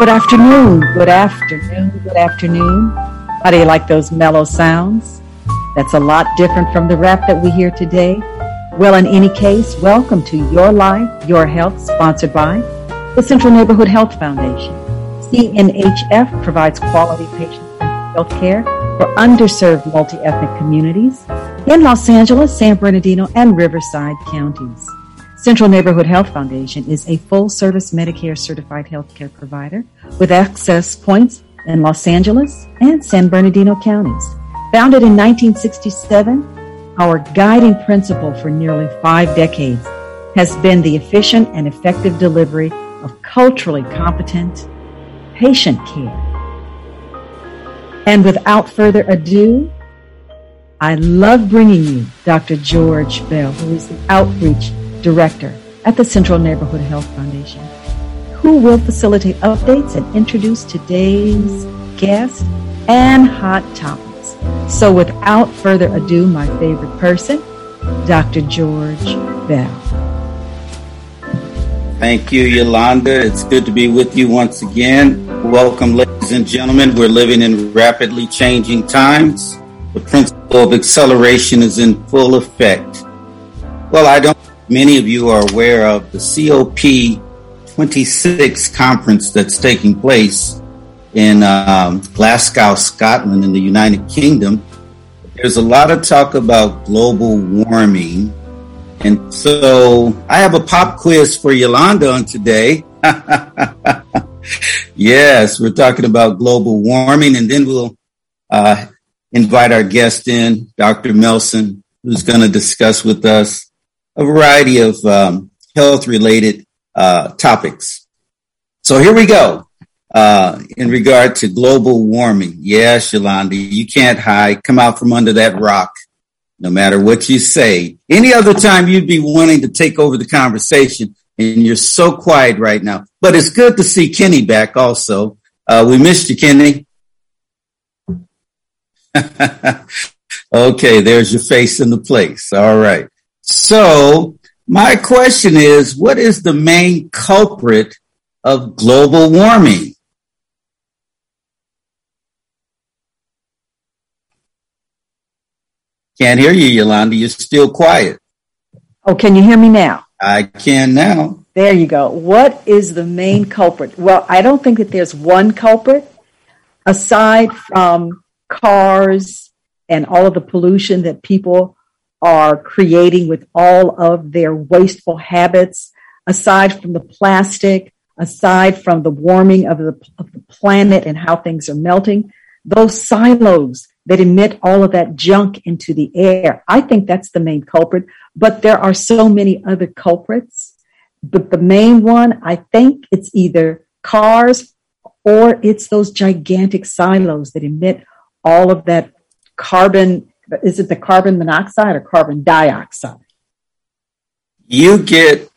Good afternoon, good afternoon, good afternoon. How do you like those mellow sounds? That's a lot different from the rap that we hear today. Well, in any case, welcome to Your Life, Your Health, sponsored by the Central Neighborhood Health Foundation. CNHF provides quality patient health care for underserved multi-ethnic communities in Los Angeles, San Bernardino, and Riverside counties. Central Neighborhood Health Foundation is a full service Medicare certified healthcare provider with access points in Los Angeles and San Bernardino counties. Founded in 1967, our guiding principle for nearly five decades has been the efficient and effective delivery of culturally competent patient care. And without further ado, I love bringing you Dr. George Bell, who is the outreach Director at the Central Neighborhood Health Foundation, who will facilitate updates and introduce today's guest and hot topics. So without further ado, my favorite person, Dr. George Bell. Thank you, Yolanda. It's good to be with you once again. Welcome, ladies and gentlemen. We're living in rapidly changing times. The principle of acceleration is in full effect. Well, I don't many of you are aware of the COP 26 conference that's taking place in um, Glasgow, Scotland, in the United Kingdom. There's a lot of talk about global warming. And so I have a pop quiz for Yolanda on today. yes, we're talking about global warming, and then we'll uh, invite our guest in, Dr. Melson, who's going to discuss with us a variety of um, health related uh, topics. So here we go. Uh, in regard to global warming, yes, Yolanda, you can't hide. Come out from under that rock, no matter what you say. Any other time you'd be wanting to take over the conversation, and you're so quiet right now. But it's good to see Kenny back. Also, uh, we missed you, Kenny. okay, there's your face in the place. All right. So my question is, what is the main culprit of global warming? Can't hear you, Yolanda. You're still quiet. Oh, can you hear me now? I can now. There you go. What is the main culprit? Well, I don't think that there's one culprit aside from cars and all of the pollution that people are creating with all of their wasteful habits, aside from the plastic, aside from the warming of the, of the planet and how things are melting, those silos that emit all of that junk into the air. I think that's the main culprit, but there are so many other culprits. But the main one, I think it's either cars or it's those gigantic silos that emit all of that carbon is it the carbon monoxide or carbon dioxide? You get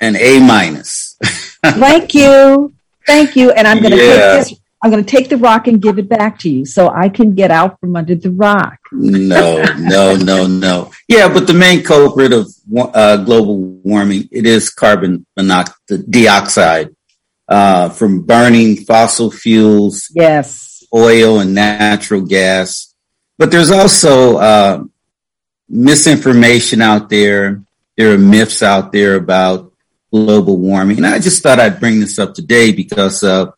an A minus. Thank you. Thank you. And I'm going to yeah. take this. I'm going to take the rock and give it back to you so I can get out from under the rock. no, no, no, no. Yeah, but the main culprit of uh, global warming, it is carbon monoxide, dioxide uh, from burning fossil fuels. Yes. Oil and natural gas but there's also uh, misinformation out there. There are myths out there about global warming. And I just thought I'd bring this up today because of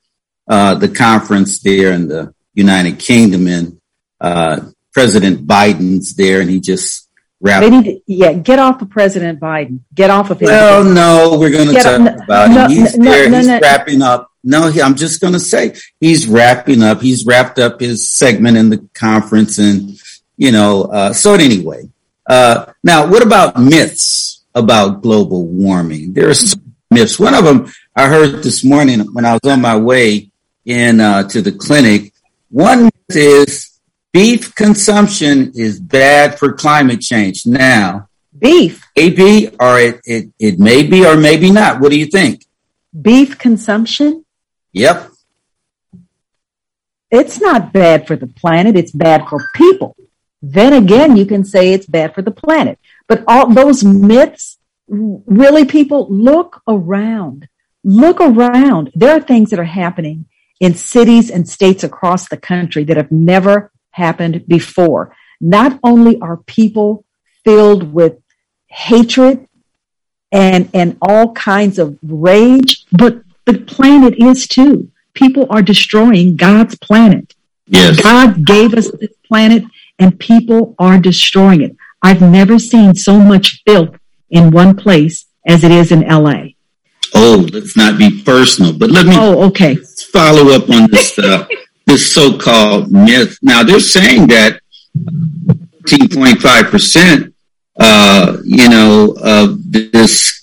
uh, the conference there in the United Kingdom and uh, President Biden's there and he just wrapped. They need to, yeah, get off of President Biden. Get off of him. Well, no, we're going to talk no, about no, him. He's no, there. he's wrapping up no, I'm just going to say he's wrapping up. He's wrapped up his segment in the conference, and you know. Uh, so anyway, uh, now what about myths about global warming? There are some myths. One of them I heard this morning when I was on my way in uh, to the clinic. One myth is beef consumption is bad for climate change. Now, beef, maybe, or it, it, it may be, or maybe not. What do you think? Beef consumption Yep. It's not bad for the planet, it's bad for people. Then again, you can say it's bad for the planet. But all those myths, really, people look around. look around. There are things that are happening in cities and states across the country that have never happened before. Not only are people filled with hatred and, and all kinds of rage, but the planet is too. People are destroying God's planet. Yes. God gave us this planet and people are destroying it. I've never seen so much filth in one place as it is in LA. Oh, let's not be personal, but let me oh, okay. follow up on this uh, this so-called myth. Now they're saying that 13.5 percent, uh, you know, of this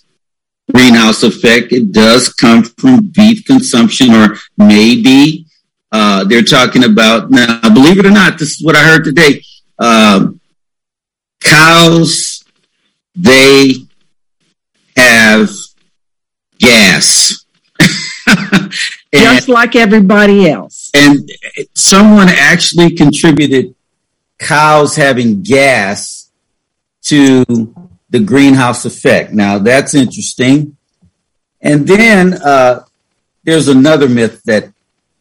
greenhouse effect, it does come from beef consumption, or maybe uh, they're talking about now. Believe it or not, this is what I heard today. Um, cows, they have gas. Just like everybody else. And someone actually contributed cows having gas to the greenhouse effect. Now that's interesting. And then uh, there's another myth that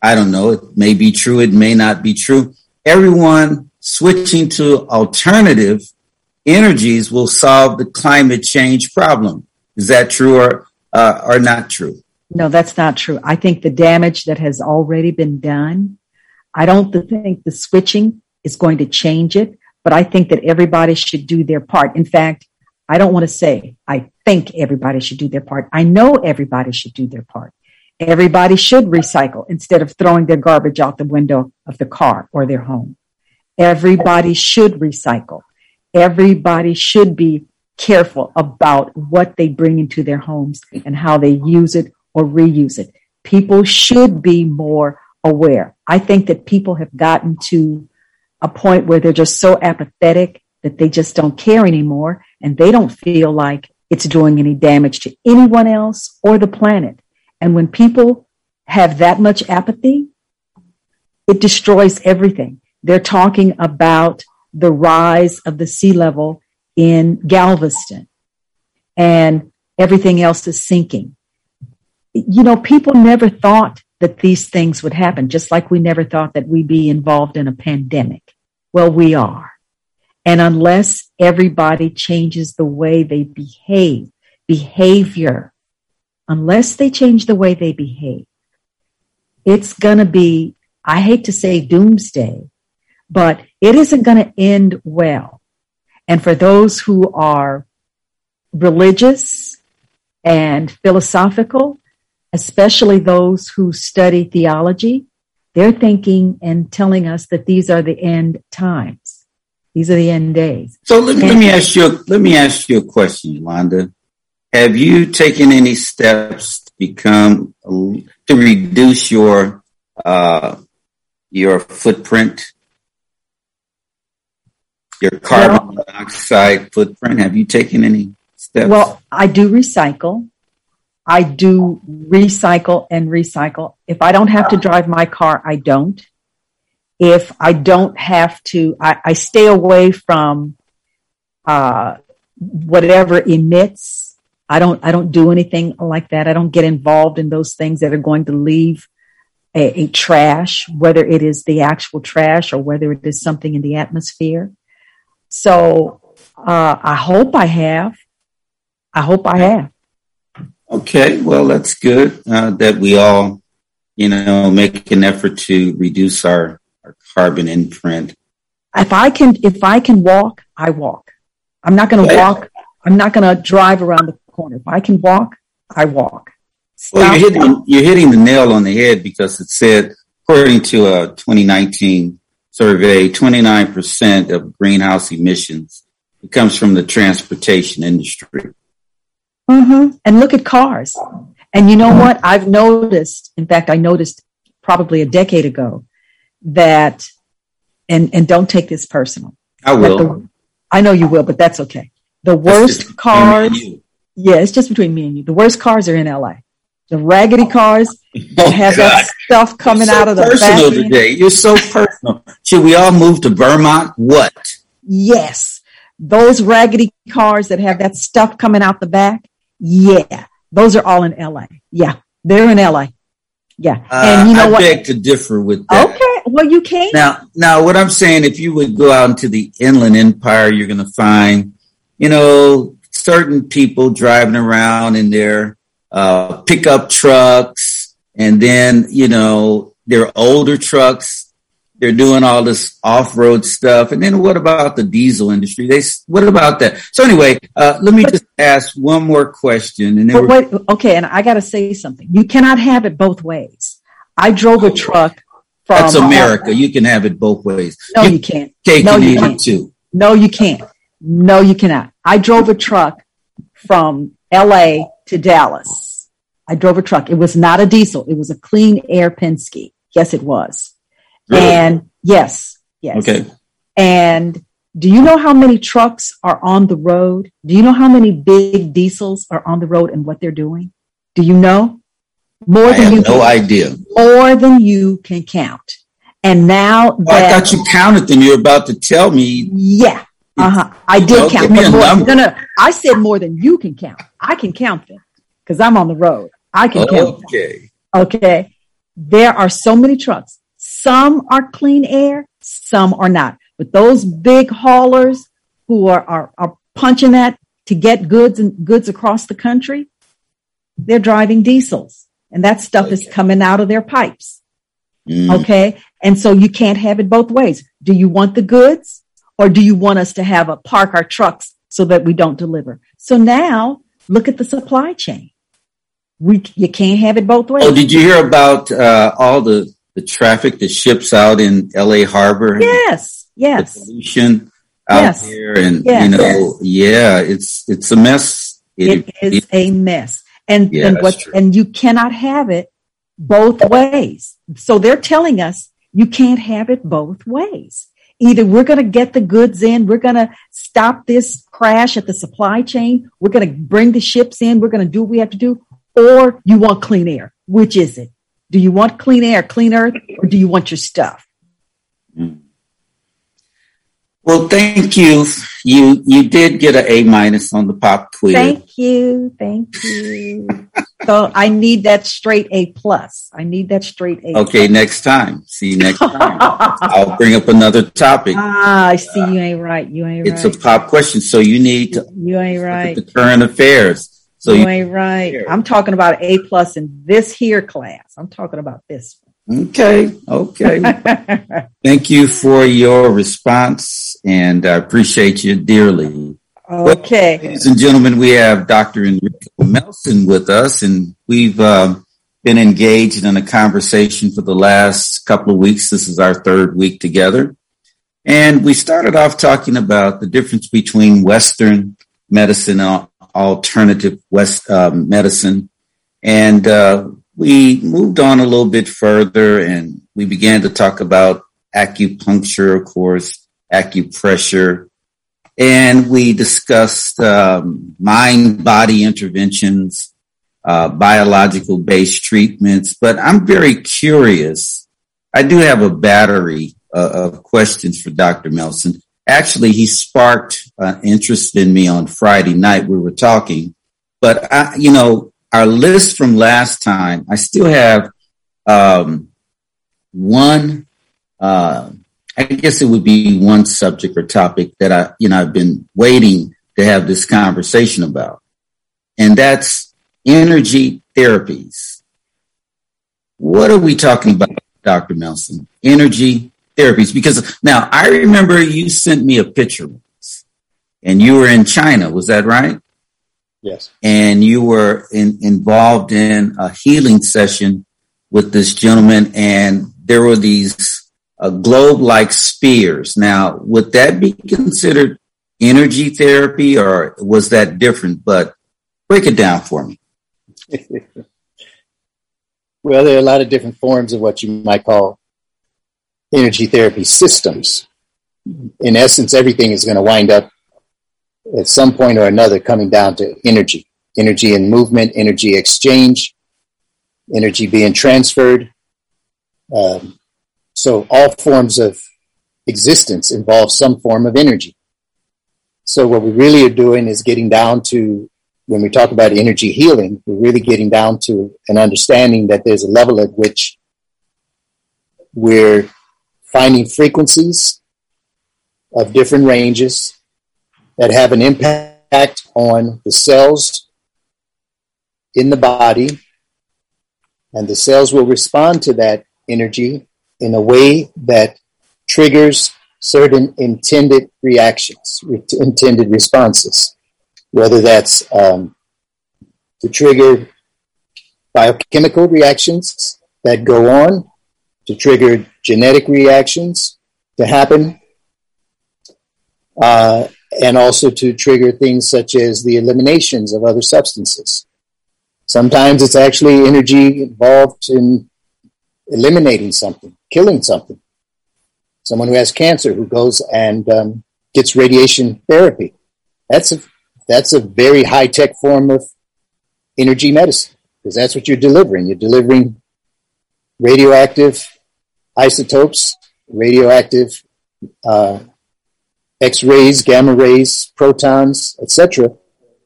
I don't know, it may be true, it may not be true. Everyone switching to alternative energies will solve the climate change problem. Is that true or uh, or not true? No, that's not true. I think the damage that has already been done. I don't think the switching is going to change it, but I think that everybody should do their part. In fact, I don't want to say I think everybody should do their part. I know everybody should do their part. Everybody should recycle instead of throwing their garbage out the window of the car or their home. Everybody should recycle. Everybody should be careful about what they bring into their homes and how they use it or reuse it. People should be more aware. I think that people have gotten to a point where they're just so apathetic that they just don't care anymore and they don't feel like it's doing any damage to anyone else or the planet. And when people have that much apathy, it destroys everything. They're talking about the rise of the sea level in Galveston and everything else is sinking. You know, people never thought that these things would happen, just like we never thought that we'd be involved in a pandemic. Well, we are. And unless everybody changes the way they behave, behavior, unless they change the way they behave, it's going to be, I hate to say doomsday, but it isn't going to end well. And for those who are religious and philosophical, especially those who study theology, they're thinking and telling us that these are the end times. These are the end days. So let, let me ask you. Let me ask you a question, Yolanda. Have you taken any steps to become to reduce your uh, your footprint your carbon well, dioxide footprint? Have you taken any steps? Well, I do recycle. I do recycle and recycle. If I don't have to drive my car, I don't. If I don't have to, I, I stay away from uh, whatever emits. I don't. I don't do anything like that. I don't get involved in those things that are going to leave a, a trash, whether it is the actual trash or whether it is something in the atmosphere. So uh, I hope I have. I hope I have. Okay, well, that's good uh, that we all, you know, make an effort to reduce our, our carbon imprint. If I can, if I can walk, I walk. I'm not going to walk. I'm not going to drive around the corner. If I can walk, I walk. Stop well, you're hitting, you're hitting the nail on the head because it said, according to a 2019 survey, 29% of greenhouse emissions comes from the transportation industry. Mm-hmm. And look at cars. And you know what? I've noticed, in fact, I noticed probably a decade ago that, and, and don't take this personal. I will. The, I know you will, but that's okay. The worst cars, yeah, it's just between me and you. The worst cars are in LA the raggedy cars that oh, have that stuff coming so out of the personal back today. You're so personal. Should we all move to Vermont? What? Yes, those raggedy cars that have that stuff coming out the back. Yeah, those are all in LA. Yeah, They're in LA. Yeah. Uh, and you know I what? beg to differ with that. Okay. Well, you can. Now, now what I'm saying, if you would go out into the Inland Empire, you're going to find, you know, certain people driving around in their uh, pickup trucks, and then you know their older trucks. They're doing all this off-road stuff, and then what about the diesel industry? They what about that? So anyway, uh, let me just ask one more question, and then wait, okay, and I got to say something. You cannot have it both ways. I drove a truck from That's America. You can have it both ways. No, you, you can't. no, you can't. Too. No, you can't. No, you cannot. I drove a truck from LA to Dallas. I drove a truck. It was not a diesel. It was a clean air Penske. Yes, it was. Really? And yes, yes. Okay. And do you know how many trucks are on the road? Do you know how many big diesels are on the road and what they're doing? Do you know? More I than you no can, idea. More than you can count. And now that, I thought you counted them. You're about to tell me. Yeah. Uh-huh. I did okay, count. More, no, no. I said more than you can count. I can count them because I'm on the road. I can count okay. Okay. There are so many trucks. Some are clean air, some are not. But those big haulers who are, are, are punching that to get goods and goods across the country, they're driving diesels. And that stuff okay. is coming out of their pipes. Mm. Okay. And so you can't have it both ways. Do you want the goods or do you want us to have a park our trucks so that we don't deliver? So now look at the supply chain. We, you can't have it both ways. Oh, did you hear about uh, all the, the traffic that ships out in LA Harbor? Yes, yes. The pollution out yes. there, and yes. you know, yeah, it's it's a mess. it, it is it, a mess, and yeah, and what true. and you cannot have it both ways. So they're telling us you can't have it both ways. Either we're going to get the goods in, we're going to stop this crash at the supply chain, we're going to bring the ships in, we're going to do what we have to do, or you want clean air. Which is it? Do you want clean air, clean earth, or do you want your stuff? Mm. Well, thank you. You you did get an A minus on the pop quiz. Thank you, thank you. so I need that straight A plus. I need that straight A. Okay, plus. next time. See you next time. I'll bring up another topic. Ah, I see. You ain't right. You ain't it's right. It's a pop question, so you need to. You ain't right. the current affairs. So you, you ain't right. I'm talking about A plus in this here class. I'm talking about this one. Okay. Okay. Thank you for your response and I appreciate you dearly. Okay. Well, ladies and gentlemen, we have Dr. Enrico Melson with us and we've uh, been engaged in a conversation for the last couple of weeks. This is our third week together. And we started off talking about the difference between Western medicine and alternative West uh, medicine. And uh, we moved on a little bit further and we began to talk about acupuncture, of course, acupressure, and we discussed um, mind body interventions, uh, biological based treatments. But I'm very curious. I do have a battery uh, of questions for Dr. Melson. Actually, he sparked uh, interest in me on Friday night. We were talking, but I, you know, our list from last time, I still have um, one. Uh, I guess it would be one subject or topic that I, you know, I've been waiting to have this conversation about, and that's energy therapies. What are we talking about, Dr. Melson? Energy therapies? Because now I remember you sent me a picture and you were in China. Was that right? Yes. And you were in, involved in a healing session with this gentleman, and there were these uh, globe like spheres. Now, would that be considered energy therapy, or was that different? But break it down for me. well, there are a lot of different forms of what you might call energy therapy systems. In essence, everything is going to wind up at some point or another coming down to energy, energy in movement, energy exchange, energy being transferred. Um, so all forms of existence involve some form of energy. So what we really are doing is getting down to when we talk about energy healing, we're really getting down to an understanding that there's a level at which we're finding frequencies of different ranges that have an impact on the cells in the body, and the cells will respond to that energy in a way that triggers certain intended reactions, intended responses, whether that's um, to trigger biochemical reactions that go on, to trigger genetic reactions to happen, uh, and also to trigger things such as the eliminations of other substances. Sometimes it's actually energy involved in eliminating something, killing something. Someone who has cancer who goes and um, gets radiation therapy. That's a that's a very high tech form of energy medicine because that's what you're delivering. You're delivering radioactive isotopes, radioactive uh, X rays, gamma rays, protons, etc.,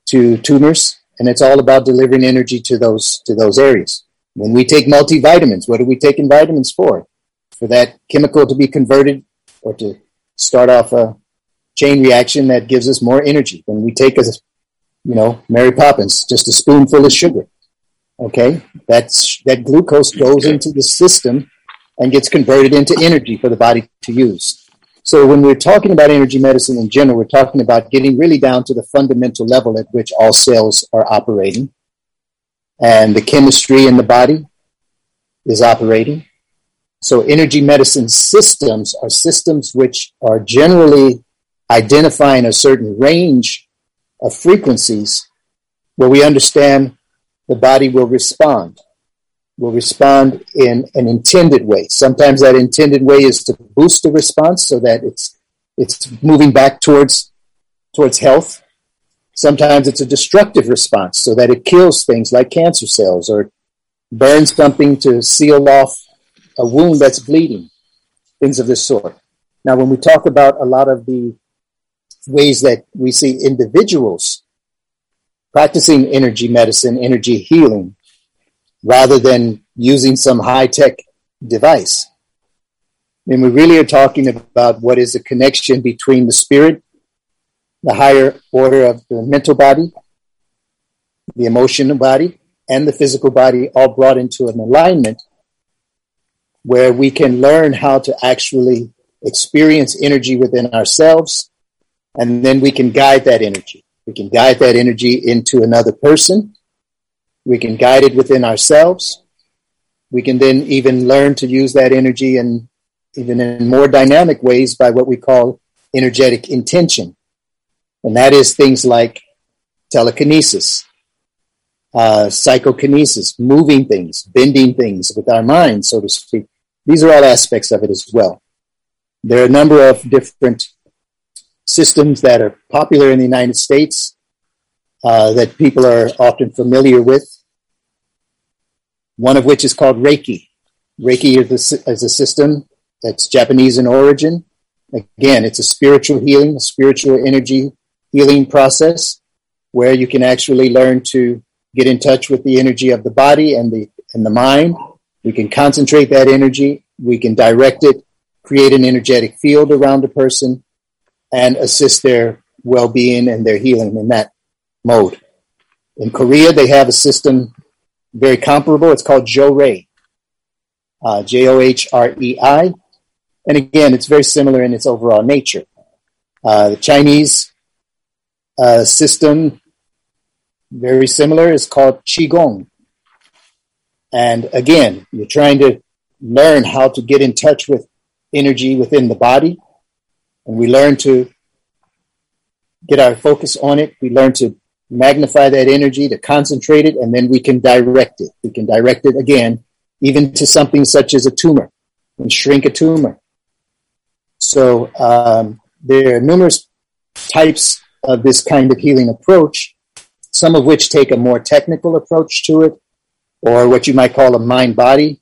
to tumors, and it's all about delivering energy to those to those areas. When we take multivitamins, what are we taking vitamins for? For that chemical to be converted or to start off a chain reaction that gives us more energy. When we take a, you know, Mary Poppins, just a spoonful of sugar, okay, that's that glucose goes into the system and gets converted into energy for the body to use. So when we're talking about energy medicine in general, we're talking about getting really down to the fundamental level at which all cells are operating and the chemistry in the body is operating. So energy medicine systems are systems which are generally identifying a certain range of frequencies where we understand the body will respond will respond in an intended way. Sometimes that intended way is to boost the response so that it's it's moving back towards towards health. Sometimes it's a destructive response so that it kills things like cancer cells or burns something to seal off a wound that's bleeding, things of this sort. Now, when we talk about a lot of the ways that we see individuals practicing energy medicine, energy healing, rather than using some high tech device. And we really are talking about what is the connection between the spirit, the higher order of the mental body, the emotional body, and the physical body, all brought into an alignment where we can learn how to actually experience energy within ourselves, and then we can guide that energy. We can guide that energy into another person, we can guide it within ourselves. We can then even learn to use that energy and even in more dynamic ways by what we call energetic intention. And that is things like telekinesis, uh, psychokinesis, moving things, bending things with our minds, so to speak. These are all aspects of it as well. There are a number of different systems that are popular in the United States uh, that people are often familiar with. One of which is called Reiki. Reiki is a, is a system that's Japanese in origin. Again, it's a spiritual healing, a spiritual energy healing process where you can actually learn to get in touch with the energy of the body and the and the mind. We can concentrate that energy. We can direct it, create an energetic field around a person, and assist their well-being and their healing in that mode. In Korea, they have a system very comparable. It's called Johrei, uh, J O H R E I. And again, it's very similar in its overall nature. Uh, the Chinese uh, system, very similar, is called Qigong. And again, you're trying to learn how to get in touch with energy within the body. And we learn to get our focus on it. We learn to magnify that energy, to concentrate it, and then we can direct it. We can direct it again, even to something such as a tumor, and shrink a tumor. So um, there are numerous types of this kind of healing approach, some of which take a more technical approach to it, or what you might call a mind body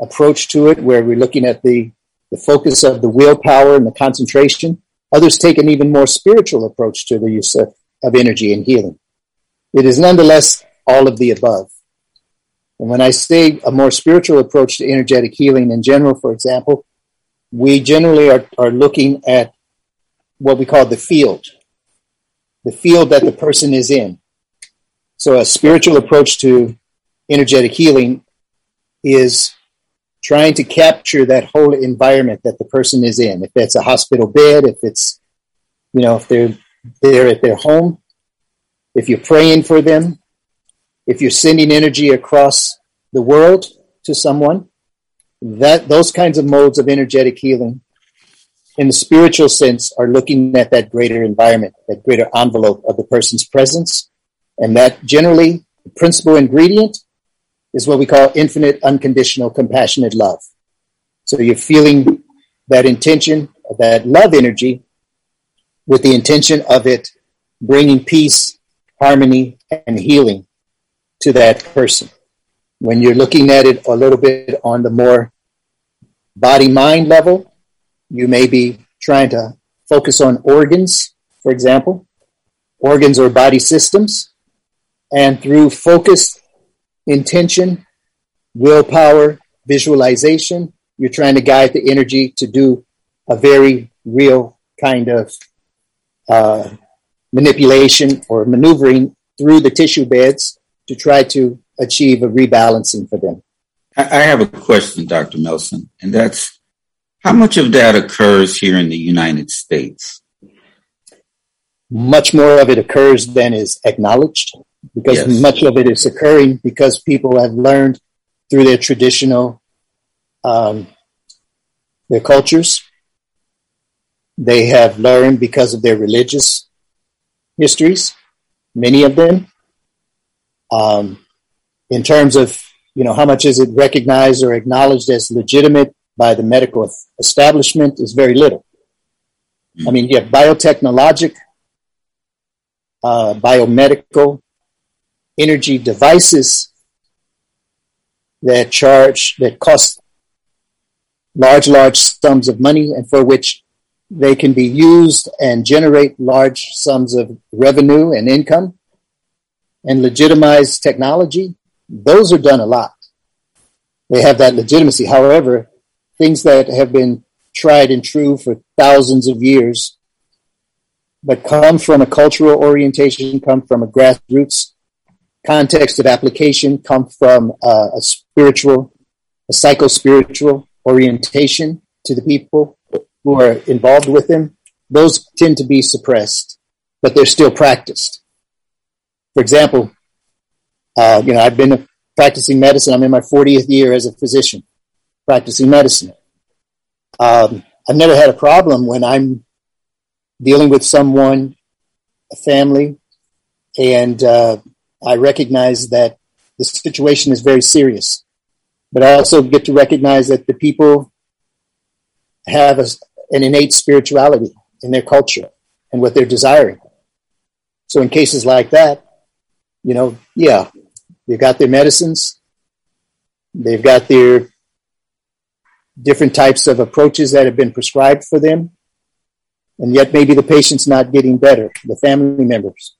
approach to it, where we're looking at the, the focus of the willpower and the concentration. Others take an even more spiritual approach to the use of of energy and healing. it is nonetheless all of the above. And when I say a more spiritual approach to energetic healing in general, for example, we generally are, are looking at what we call the field, the field that the person is in. So a spiritual approach to energetic healing is trying to capture that whole environment that the person is in. If it's a hospital bed, if it's, you know, if they're they're at their home, if you're praying for them, if you're sending energy across the world to someone, that those kinds of modes of energetic healing in the spiritual sense are looking at that greater environment, that greater envelope of the person's presence. And that generally the principal ingredient is what we call infinite, unconditional, compassionate love. So you're feeling that intention, that love energy, with the intention of it bringing peace, harmony, and healing to that person. When you're looking at it a little bit on the more body mind level, you may be trying to focus on organs, for example, organs or body systems. And through focused intention, willpower, visualization. You're trying to guide the energy to do a very real kind of uh, manipulation or maneuvering through the tissue beds to try to achieve a rebalancing for them. I have a question, Dr. Melson, and that's how much of that occurs here in the United States? Much more of it occurs than is acknowledged because yes. much of it is occurring because people have learned through their traditional um, their cultures they have learned because of their religious histories many of them um, in terms of you know how much is it recognized or acknowledged as legitimate by the medical establishment is very little mm-hmm. i mean you have biotechnologic uh, biomedical energy devices that charge, that cost large, large sums of money and for which they can be used and generate large sums of revenue and income and legitimize technology, those are done a lot. They have that legitimacy. However, things that have been tried and true for thousands of years, but come from a cultural orientation, come from a grassroots context of application come from a spiritual, a psycho-spiritual orientation to the people who are involved with them, those tend to be suppressed, but they're still practiced. For example, uh, you know, I've been practicing medicine. I'm in my 40th year as a physician practicing medicine. Um, I've never had a problem when I'm dealing with someone, a family, and uh, I recognize that the situation is very serious. But I also get to recognize that the people have a, an innate spirituality in their culture and what they're desiring. So in cases like that, you know, yeah, they've got their medicines, they've got their different types of approaches that have been prescribed for them, and yet maybe the patient's not getting better, the family members.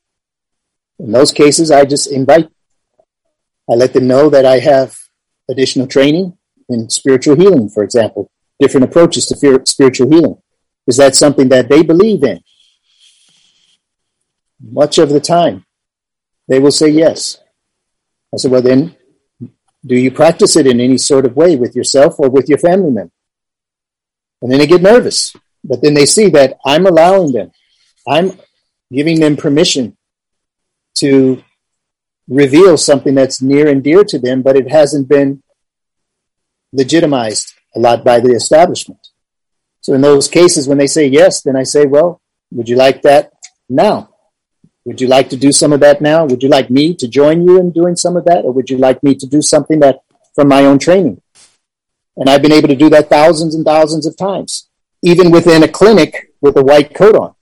In those cases, I just invite, I let them know that I have additional training in spiritual healing, for example, different approaches to spiritual healing. Is that something that they believe in? Much of the time, they will say yes. I said, well, then, do you practice it in any sort of way with yourself or with your family member? And then they get nervous, but then they see that I'm allowing them, I'm giving them permission to reveal something that's near and dear to them, but it hasn't been legitimized a lot by the establishment. So in those cases, when they say yes, then I say, well, would you like that now? Would you like to do some of that now? Would you like me to join you in doing some of that? Or would you like me to do something that from my own training? And I've been able to do that thousands and thousands of times, even within a clinic with a white coat on.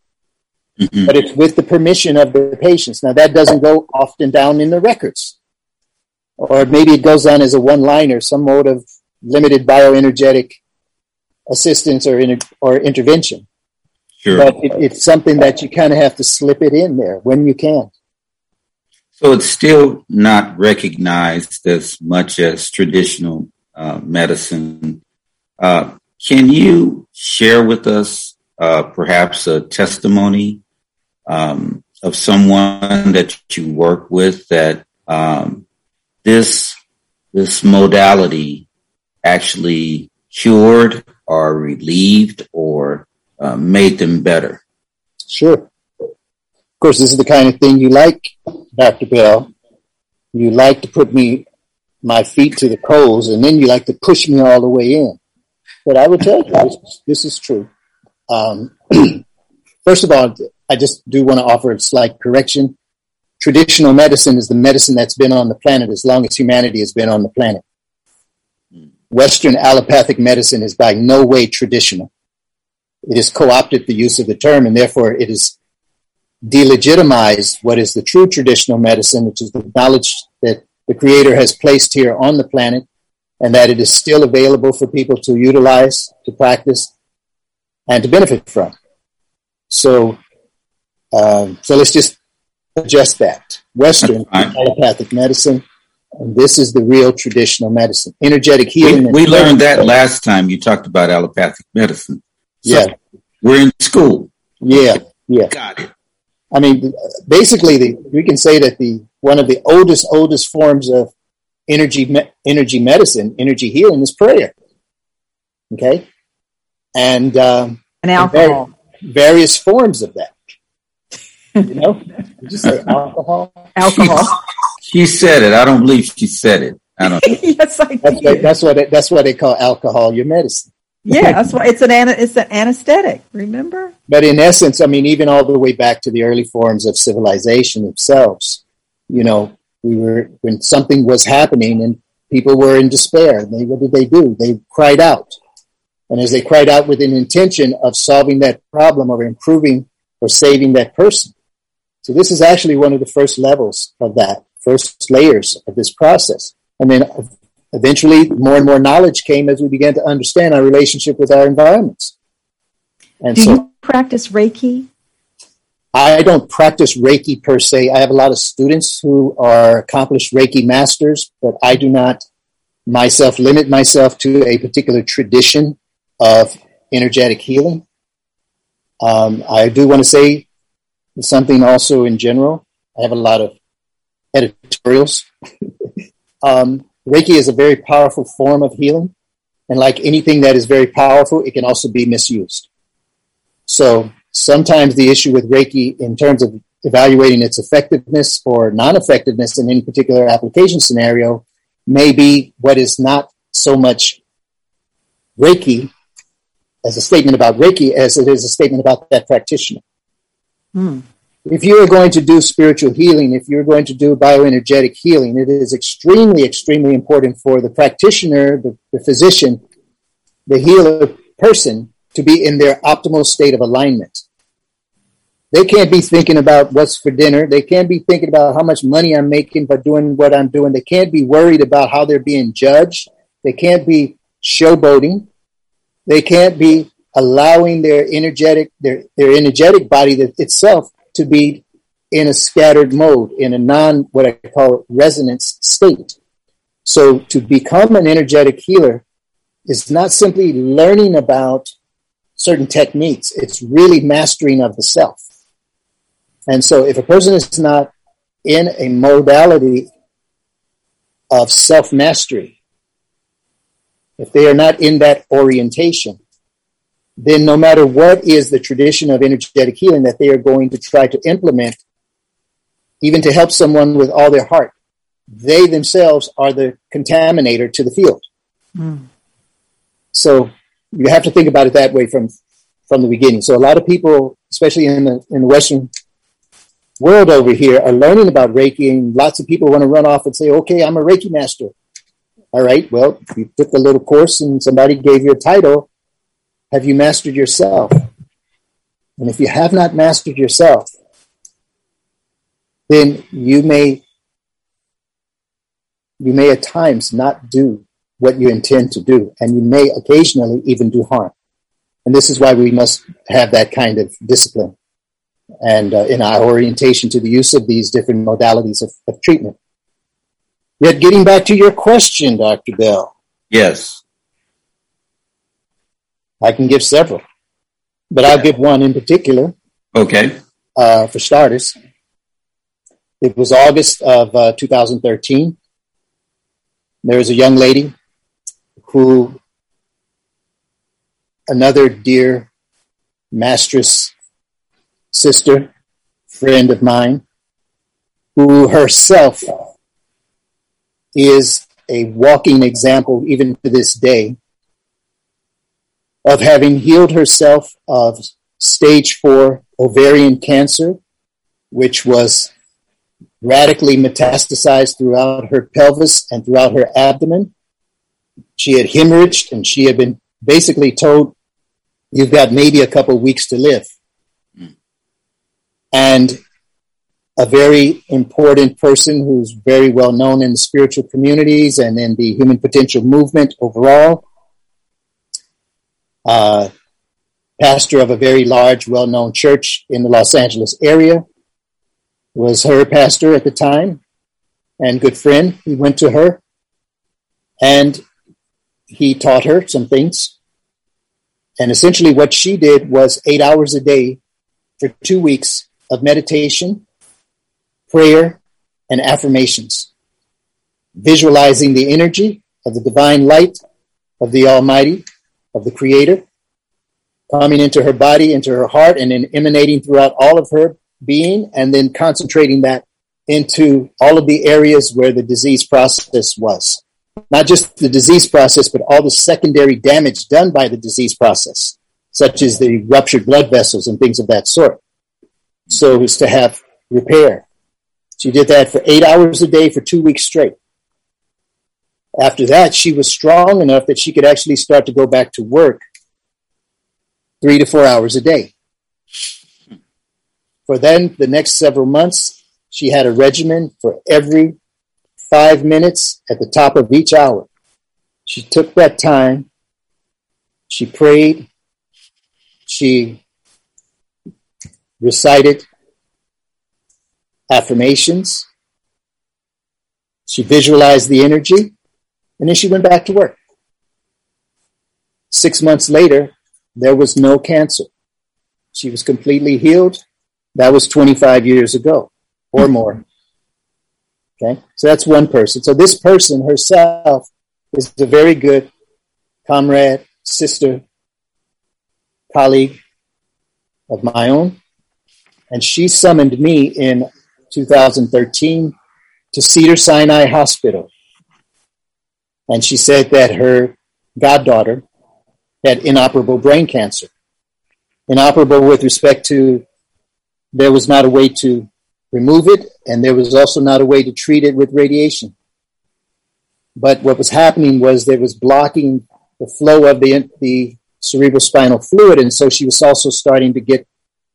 Mm-hmm. But it's with the permission of the patients. Now, that doesn't go often down in the records. Or maybe it goes on as a one liner, some mode of limited bioenergetic assistance or, inter- or intervention. Sure. But it, it's something that you kind of have to slip it in there when you can. So it's still not recognized as much as traditional uh, medicine. Uh, can you share with us uh, perhaps a testimony um, of someone that you work with that um, this this modality actually cured or relieved or uh, made them better? Sure. Of course, this is the kind of thing you like, Dr. Bell. You like to put me my feet to the coals, and then you like to push me all the way in. But I would tell you this, this is true. Um, first of all, I just do want to offer a slight correction. Traditional medicine is the medicine that's been on the planet as long as humanity has been on the planet. Western allopathic medicine is by no way traditional. It has co-opted the use of the term and therefore it has delegitimized what is the true traditional medicine, which is the knowledge that the creator has placed here on the planet and that it is still available for people to utilize, to practice, and to benefit from. So, um, so let's just adjust that. Western allopathic medicine, and this is the real traditional medicine. Energetic healing. We, we learned that last time you talked about allopathic medicine. So yeah, we're in school. Yeah, yeah. Got it. I mean, basically, the, we can say that the one of the oldest, oldest forms of energy, me, energy medicine, energy healing is prayer. Okay, and um, and alcohol, and various forms of that. You know, did you say alcohol? Alcohol. She said it. I don't believe she said it. I don't. yes, I that's, what, that's what it, that's what they call alcohol. Your medicine. Yeah, that's why it's an it's an anesthetic. Remember? But in essence, I mean, even all the way back to the early forms of civilization themselves, you know, we were when something was happening and people were in despair. They what did they do? They cried out, and as they cried out with an intention of solving that problem or improving or saving that person. So this is actually one of the first levels of that, first layers of this process. And then eventually more and more knowledge came as we began to understand our relationship with our environments. And Do so, you practice Reiki? I don't practice Reiki per se. I have a lot of students who are accomplished Reiki masters, but I do not myself limit myself to a particular tradition of energetic healing. Um, I do want to say something also in general. I have a lot of editorials. um, Reiki is a very powerful form of healing. And like anything that is very powerful, it can also be misused. So sometimes the issue with Reiki in terms of evaluating its effectiveness or non-effectiveness in any particular application scenario may be what is not so much Reiki as a statement about Reiki as it is a statement about that practitioner. Hmm if you are going to do spiritual healing, if you're going to do bioenergetic healing, it is extremely, extremely important for the practitioner, the, the physician, the healer person to be in their optimal state of alignment. They can't be thinking about what's for dinner. They can't be thinking about how much money I'm making by doing what I'm doing. They can't be worried about how they're being judged. They can't be showboating. They can't be allowing their energetic, their, their energetic body that itself to be in a scattered mode, in a non, what I call resonance state. So to become an energetic healer is not simply learning about certain techniques, it's really mastering of the self. And so if a person is not in a modality of self mastery, if they are not in that orientation, then no matter what is the tradition of energetic healing that they are going to try to implement, even to help someone with all their heart, they themselves are the contaminator to the field. Mm. So you have to think about it that way from from the beginning. So a lot of people, especially in the in the Western world over here, are learning about Reiki, and lots of people want to run off and say, "Okay, I'm a Reiki master." All right, well, you took a little course and somebody gave you a title have you mastered yourself? And if you have not mastered yourself, then you may you may at times not do what you intend to do, and you may occasionally even do harm. And this is why we must have that kind of discipline. and uh, in our orientation to the use of these different modalities of, of treatment. Yet, getting back to your question, Dr. Bell. Yes. I can give several, but I'll give one in particular. Okay. Uh, for starters, it was August of uh, 2013. There was a young lady who another dear mastress sister, friend of mine, who herself is a walking example, even to this day, of having healed herself of stage four ovarian cancer, which was radically metastasized throughout her pelvis and throughout her abdomen. She had hemorrhaged and she had been basically told, You've got maybe a couple weeks to live. And a very important person who's very well known in the spiritual communities and in the human potential movement overall. Uh, pastor of a very large, well known church in the Los Angeles area, was her pastor at the time and good friend. He went to her and he taught her some things. And essentially, what she did was eight hours a day for two weeks of meditation prayer, and affirmations, visualizing the energy of the divine light of the Almighty, of the Creator, coming into her body, into her heart, and then emanating throughout all of her being, and then concentrating that into all of the areas where the disease process was. Not just the disease process, but all the secondary damage done by the disease process, such as the ruptured blood vessels and things of that sort. So as to have repair. She did that for eight hours a day for two weeks straight. After that, she was strong enough that she could actually start to go back to work three to four hours a day. For then, the next several months, she had a regimen for every five minutes at the top of each hour. She took that time, she prayed, she recited affirmations. She visualized the energy, and then she went back to work. Six months later, there was no cancer. She was completely healed. That was 25 years ago or more. Okay, so that's one person. So this person herself is a very good comrade, sister, colleague of my own. And she summoned me in 2013 to Cedar Sinai Hospital. And she said that her goddaughter had inoperable brain cancer. Inoperable with respect to there was not a way to remove it, and there was also not a way to treat it with radiation. But what was happening was there was blocking the flow of the, the cerebral spinal fluid, and so she was also starting to get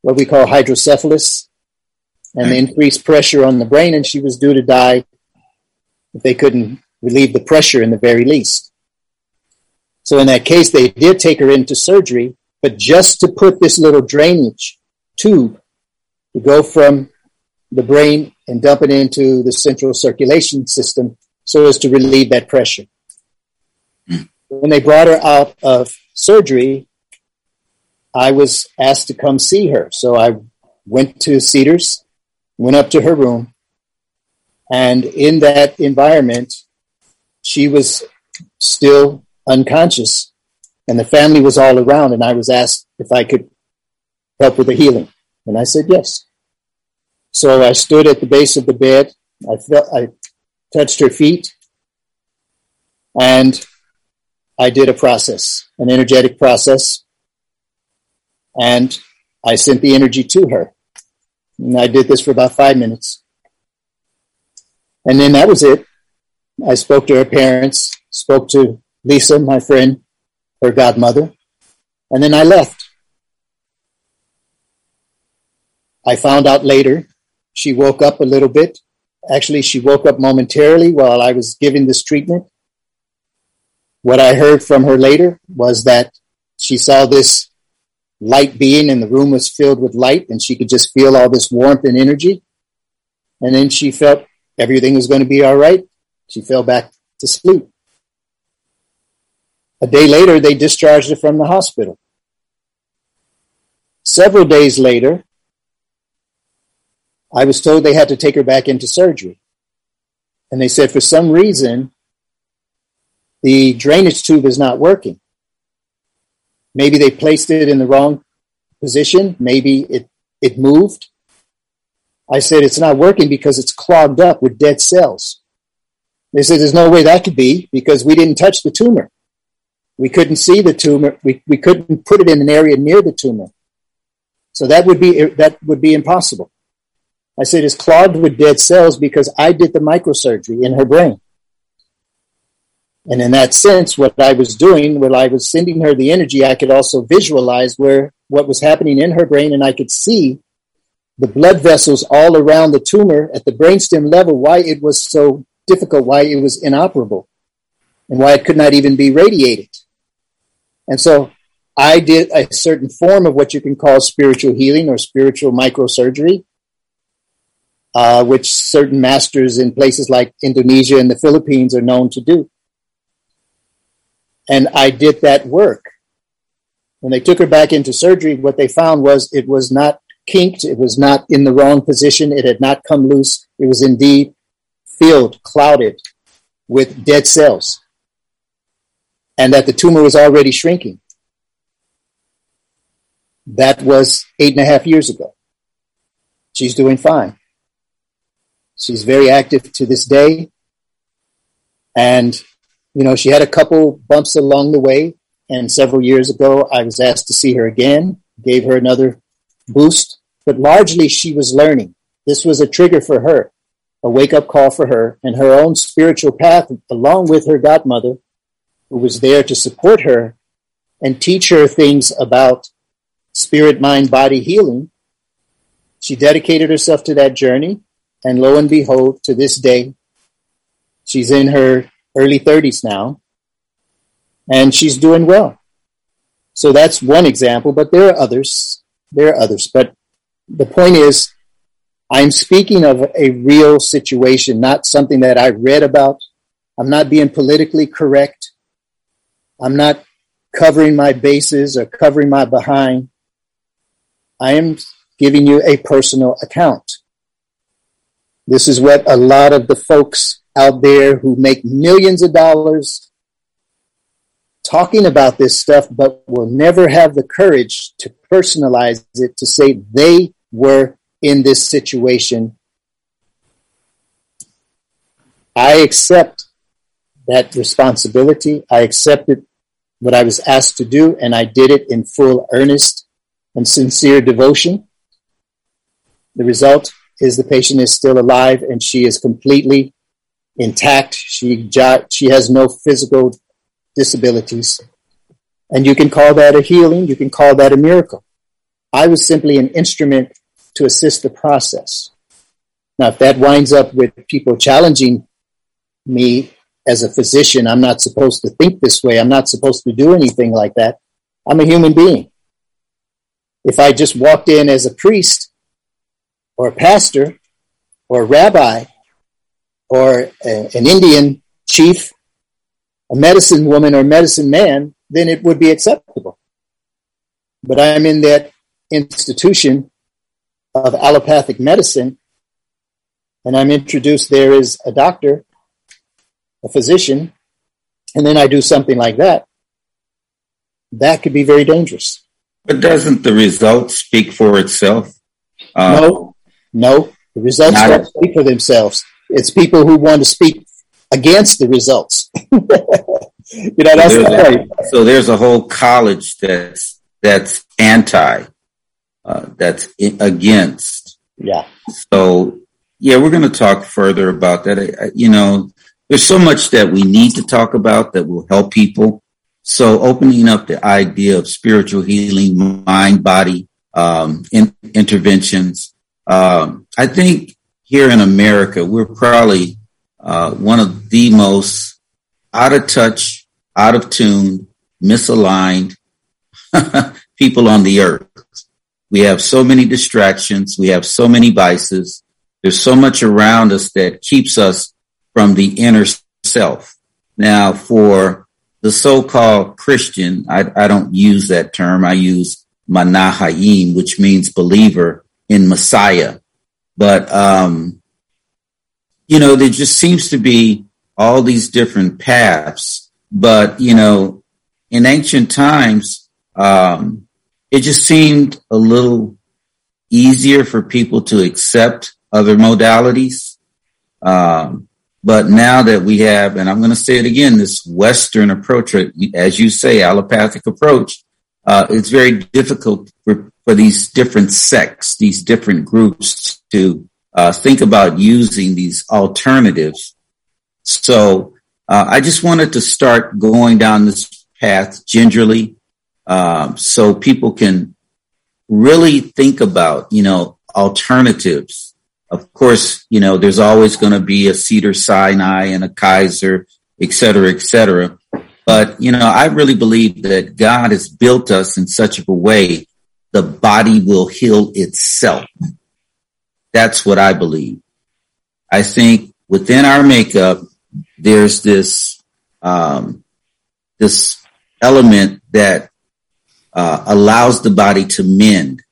what we call hydrocephalus, and the increased pressure on the brain, and she was due to die if they couldn't relieve the pressure in the very least. So in that case, they did take her into surgery, but just to put this little drainage tube to go from the brain and dump it into the central circulation system so as to relieve that pressure. When they brought her out of surgery, I was asked to come see her. So I went to Cedars went up to her room, and in that environment, she was still unconscious, and the family was all around. And I was asked if I could help with the healing, and I said yes. So I stood at the base of the bed. I felt I touched her feet, and I did a process, an energetic process, and I sent the energy to her. And I did this for about five minutes. And then that was it. I spoke to her parents, spoke to Lisa, my friend, her godmother, and then I left. I found out later she woke up a little bit. Actually, she woke up momentarily while I was giving this treatment. What I heard from her later was that she saw this light being and the room was filled with light and she could just feel all this warmth and energy. And then she felt everything was going to be all right. She fell back to sleep. A day later, they discharged her from the hospital. Several days later, I was told they had to take her back into surgery. And they said for some reason, the drainage tube is not working. Maybe they placed it in the wrong position. Maybe it, it moved. I said, it's not working because it's clogged up with dead cells. They said, there's no way that could be because we didn't touch the tumor. We couldn't see the tumor. We, we couldn't put it in an area near the tumor. So that would be, that would be impossible. I said, it's clogged with dead cells because I did the microsurgery in her brain. And in that sense, what I was doing, while I was sending her the energy, I could also visualize where what was happening in her brain, and I could see the blood vessels all around the tumor at the brainstem level, why it was so difficult, why it was inoperable, and why it could not even be radiated. And so I did a certain form of what you can call spiritual healing or spiritual microsurgery, uh, which certain masters in places like Indonesia and the Philippines are known to do. And I did that work. When they took her back into surgery, what they found was it was not kinked, it was not in the wrong position, it had not come loose. It was indeed filled, clouded with dead cells. And that the tumor was already shrinking. That was eight and a half years ago. She's doing fine. She's very active to this day. And you know, she had a couple bumps along the way. And several years ago, I was asked to see her again, gave her another boost. But largely, she was learning. This was a trigger for her, a wake up call for her, and her own spiritual path, along with her godmother, who was there to support her and teach her things about spirit, mind, body healing. She dedicated herself to that journey. And lo and behold, to this day, she's in her early 30s now, and she's doing well. So that's one example, but there are others. There are others. But the point is, I'm speaking of a real situation, not something that I read about. I'm not being politically correct. I'm not covering my bases or covering my behind. I am giving you a personal account. This is what a lot of the folks out there who make millions of dollars talking about this stuff, but will never have the courage to personalize it to say they were in this situation. I accept that responsibility. I accepted what I was asked to do, and I did it in full earnest and sincere devotion. The result is the patient is still alive and she is completely intact. She she has no physical disabilities, and you can call that a healing. You can call that a miracle. I was simply an instrument to assist the process. Now, if that winds up with people challenging me as a physician, I'm not supposed to think this way. I'm not supposed to do anything like that. I'm a human being. If I just walked in as a priest or a pastor or a rabbi or a, an Indian chief, a medicine woman or medicine man, then it would be acceptable. But I'm in that institution of allopathic medicine, and I'm introduced there as a doctor, a physician, and then I do something like that. That could be very dangerous. But doesn't the result speak for itself? Uh, no, no. The results don't speak for themselves. It's people who want to speak against the results. you know, that's so the point. A, so there's a whole college that's that's anti, uh, that's against. Yeah. So yeah, we're going to talk further about that. You know, there's so much that we need to talk about that will help people. So opening up the idea of spiritual healing, mind, body, um, in, interventions. Um, I think here in America, we're probably uh, one of the most out of touch, out of tune, misaligned people on the earth. We have so many distractions. We have so many vices. There's so much around us that keeps us from the inner self. Now, for the so-called Christian, I, I don't use that term. I use manahayim, which means believer in Messiah. But, um, you know, there just seems to be all these different paths. But, you know, in ancient times, um, it just seemed a little easier for people to accept other modalities. Um, but now that we have, and I'm going to say it again, this Western approach, as you say, allopathic approach, uh, it's very difficult for, for these different sects, these different groups to uh, think about using these alternatives. So uh, I just wanted to start going down this path gingerly, um, so people can really think about, you know, alternatives of course, you know, there's always going to be a Cedar Sinai and a Kaiser, et cetera, et cetera. But, you know, I really believe that God has built us in such a way the body will heal itself. That's what I believe. I think within our makeup, there's this, um, this element that uh, allows the body to mend,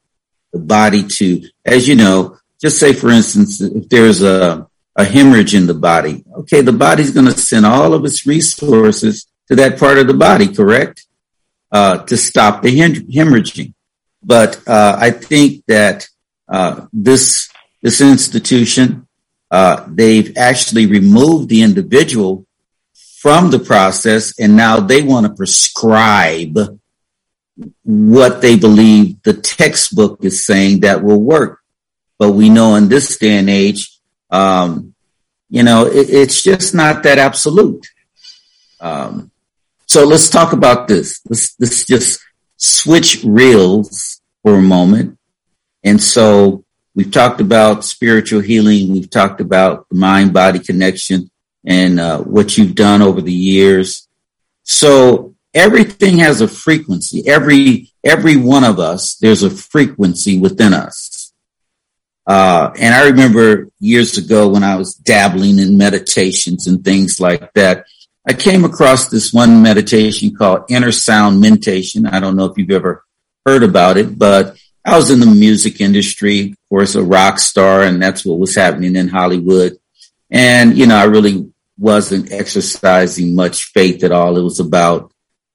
the body to, as you know, just say, for instance, if there's a, a hemorrhage in the body, okay, the body's going to send all of its resources to that part of the body, correct? Uh, to stop the hem- hemorrhaging. But uh, I think that uh, this this institution, uh, they've actually removed the individual from the process, and now they want to prescribe what they believe the textbook is saying that will work. But we know in this day and age, um, you know, it, it's just not that absolute. Um, so let's talk about this. Let's, let's just switch reels for a moment. And so we've talked about spiritual healing. We've talked about the mind body connection and uh, what you've done over the years. So everything has a frequency. Every, every one of us, there's a frequency within us. Uh, and I remember years ago when I was dabbling in meditations and things like that, I came across this one meditation called inner sound mentation. I don't know if you've ever heard about it, but I was in the music industry, of course, a rock star, and that's what was happening in Hollywood. And, you know, I really wasn't exercising much faith at all. It was about,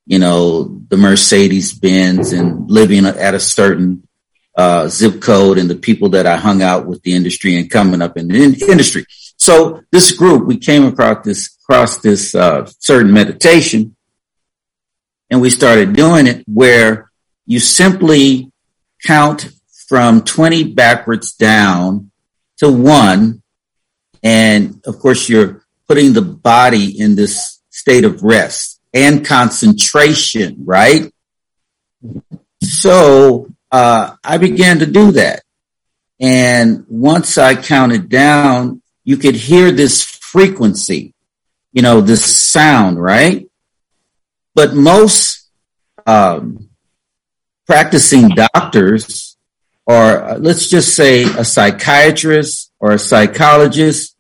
you know, the Mercedes Benz and living at a certain uh, zip code and the people that I hung out with the industry and coming up in the in- industry. So this group, we came across this, across this, uh, certain meditation and we started doing it where you simply count from 20 backwards down to one. And of course, you're putting the body in this state of rest and concentration, right? So uh, I began to do that. And once I counted down, you could hear this frequency, you know, this sound, right? But most um, practicing doctors, or let's just say a psychiatrist or a psychologist,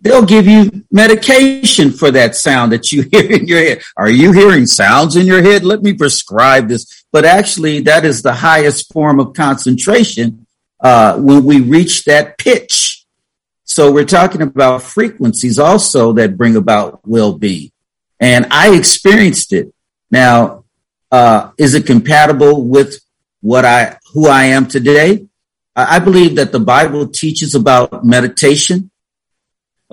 they'll give you medication for that sound that you hear in your head. Are you hearing sounds in your head? Let me prescribe this but actually that is the highest form of concentration uh, when we reach that pitch. So we're talking about frequencies also that bring about well-being. And I experienced it. Now, uh, is it compatible with what I, who I am today? I believe that the Bible teaches about meditation.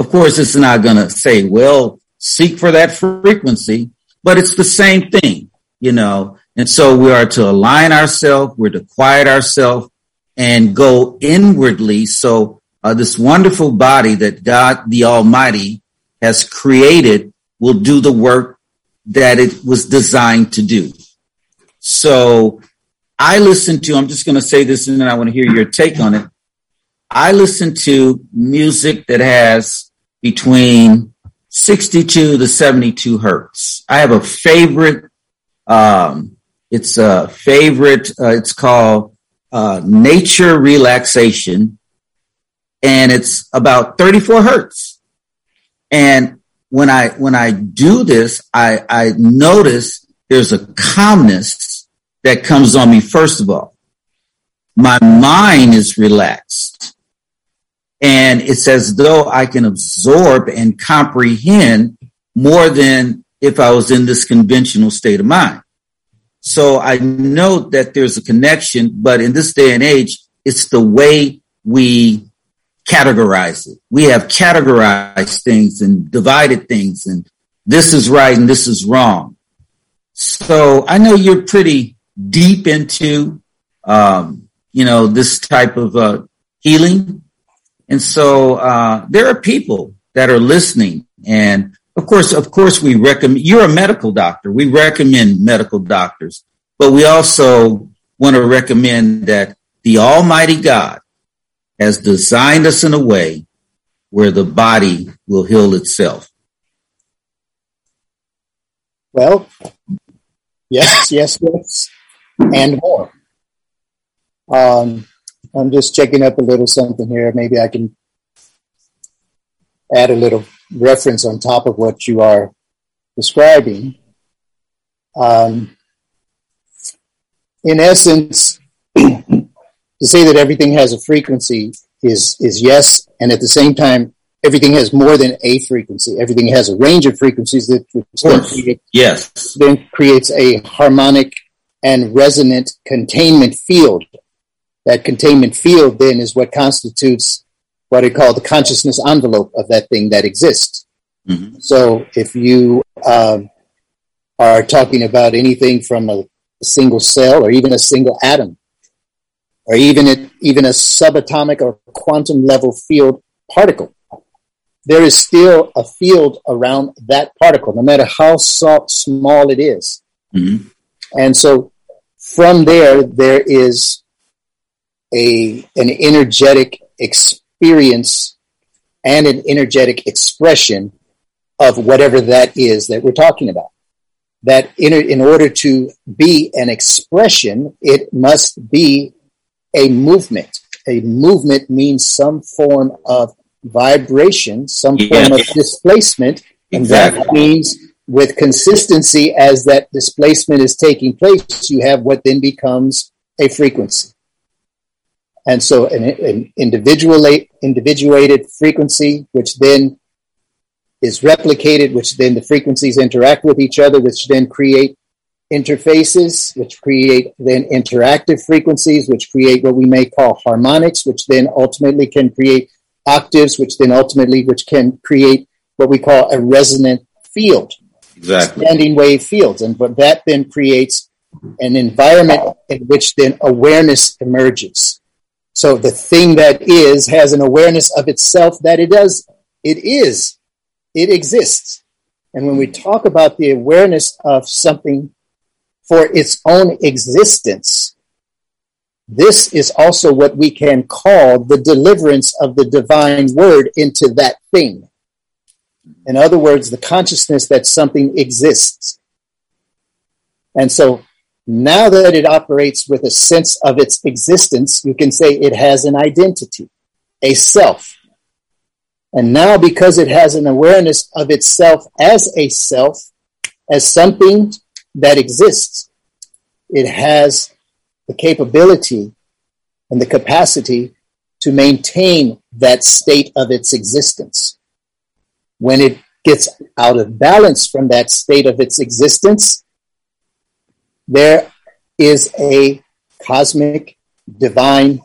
Of course, it's not going to say, well, seek for that frequency, but it's the same thing. You know, and so we are to align ourselves, we're to quiet ourselves and go inwardly. So uh, this wonderful body that God the Almighty has created will do the work that it was designed to do. So I listen to, I'm just going to say this and then I want to hear your take on it. I listen to music that has between 62 to 72 hertz. I have a favorite um, It's a favorite. Uh, it's called uh, Nature Relaxation, and it's about 34 hertz. And when I when I do this, I I notice there's a calmness that comes on me. First of all, my mind is relaxed, and it's as though I can absorb and comprehend more than if I was in this conventional state of mind. So I know that there's a connection, but in this day and age, it's the way we categorize it. We have categorized things and divided things, and this is right and this is wrong. So I know you're pretty deep into, um, you know, this type of uh, healing. And so uh, there are people that are listening and of course, of course, we recommend, you're a medical doctor. We recommend medical doctors, but we also want to recommend that the Almighty God has designed us in a way where the body will heal itself. Well, yes, yes, yes, and more. Um, I'm just checking up a little something here. Maybe I can add a little reference on top of what you are describing. Um, in essence, to say that everything has a frequency is is yes, and at the same time, everything has more than a frequency. Everything has a range of frequencies that then create, yes then creates a harmonic and resonant containment field. That containment field then is what constitutes what I call the consciousness envelope of that thing that exists. Mm-hmm. So if you um, are talking about anything from a single cell or even a single atom, or even a, even a subatomic or quantum level field particle, there is still a field around that particle, no matter how small it is. Mm-hmm. And so from there, there is a an energetic experience and an energetic expression of whatever that is that we're talking about. That in, in order to be an expression, it must be a movement. A movement means some form of vibration, some form of displacement, and exactly. that means with consistency as that displacement is taking place, you have what then becomes a frequency. And so an, an individuated frequency, which then is replicated, which then the frequencies interact with each other, which then create interfaces, which create then interactive frequencies, which create what we may call harmonics, which then ultimately can create octaves, which then ultimately which can create what we call a resonant field. Exactly. Standing wave fields. And but that then creates an environment in which then awareness emerges. So the thing that is has an awareness of itself that it does, it is, it exists. And when we talk about the awareness of something for its own existence, this is also what we can call the deliverance of the divine word into that thing. In other words, the consciousness that something exists. And so now that it operates with a sense of its existence, you can say it has an identity, a self. And now, because it has an awareness of itself as a self, as something that exists, it has the capability and the capacity to maintain that state of its existence. When it gets out of balance from that state of its existence, there is a cosmic, divine,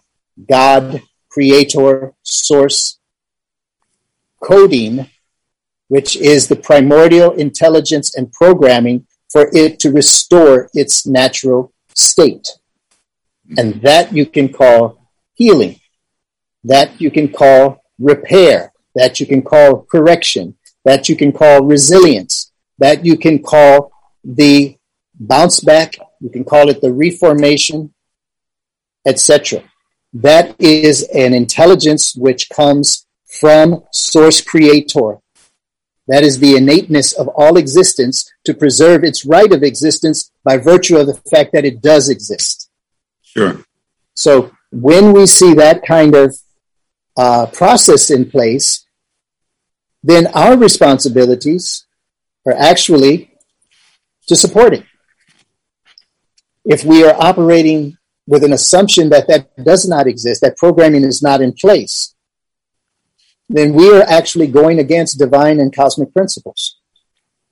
God, creator, source coding, which is the primordial intelligence and programming for it to restore its natural state. And that you can call healing. That you can call repair. That you can call correction. That you can call resilience. That you can call the bounce back, you can call it the reformation, etc. That is an intelligence which comes from source creator. That is the innateness of all existence to preserve its right of existence by virtue of the fact that it does exist. Sure. So when we see that kind of uh, process in place, then our responsibilities are actually to support it. If we are operating with an assumption that that does not exist, that programming is not in place, then we are actually going against divine and cosmic principles.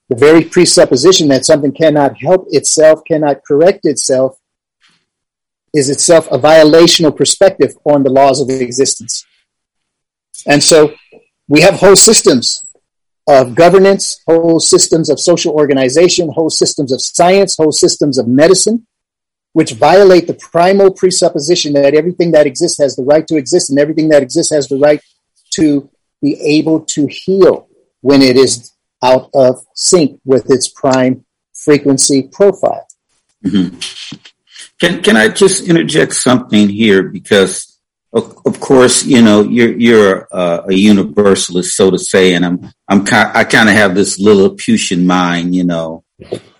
The very presupposition that something cannot help itself, cannot correct itself, is itself a violational perspective on the laws of existence. And so we have whole systems of governance, whole systems of social organization, whole systems of science, whole systems of medicine, which violate the primal presupposition that everything that exists has the right to exist and everything that exists has the right to be able to heal when it is out of sync with its prime frequency profile. Mm-hmm. Can can I just interject something here because of, of course you know you're you're uh, a universalist so to say and I'm I'm ki- I kind of have this Lilliputian mind you know